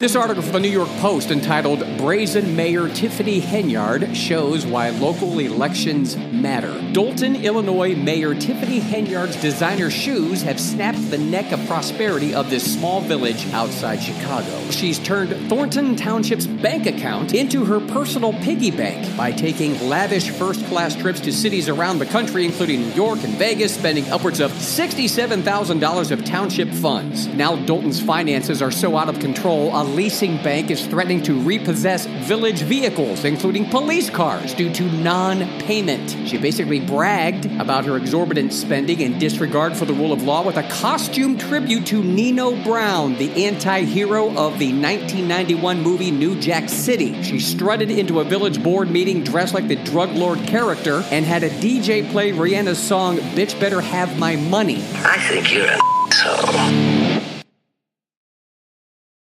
This article from the New York Post entitled Brazen Mayor Tiffany Henyard Shows Why Local Elections Matter. Dolton, Illinois Mayor Tiffany Henyard's designer shoes have snapped the neck of prosperity of this small village outside Chicago. She's turned Thornton Township's bank account into her personal piggy bank by taking lavish first class trips to cities around the country, including New York and Vegas, spending upwards of $67,000 of township funds. Now, Dolton's finances are so out of control, leasing bank is threatening to repossess village vehicles, including police cars, due to non payment. She basically bragged about her exorbitant spending and disregard for the rule of law with a costume tribute to Nino Brown, the anti hero of the 1991 movie New Jack City. She strutted into a village board meeting dressed like the drug lord character and had a DJ play Rihanna's song, Bitch Better Have My Money. I think you're an asshole.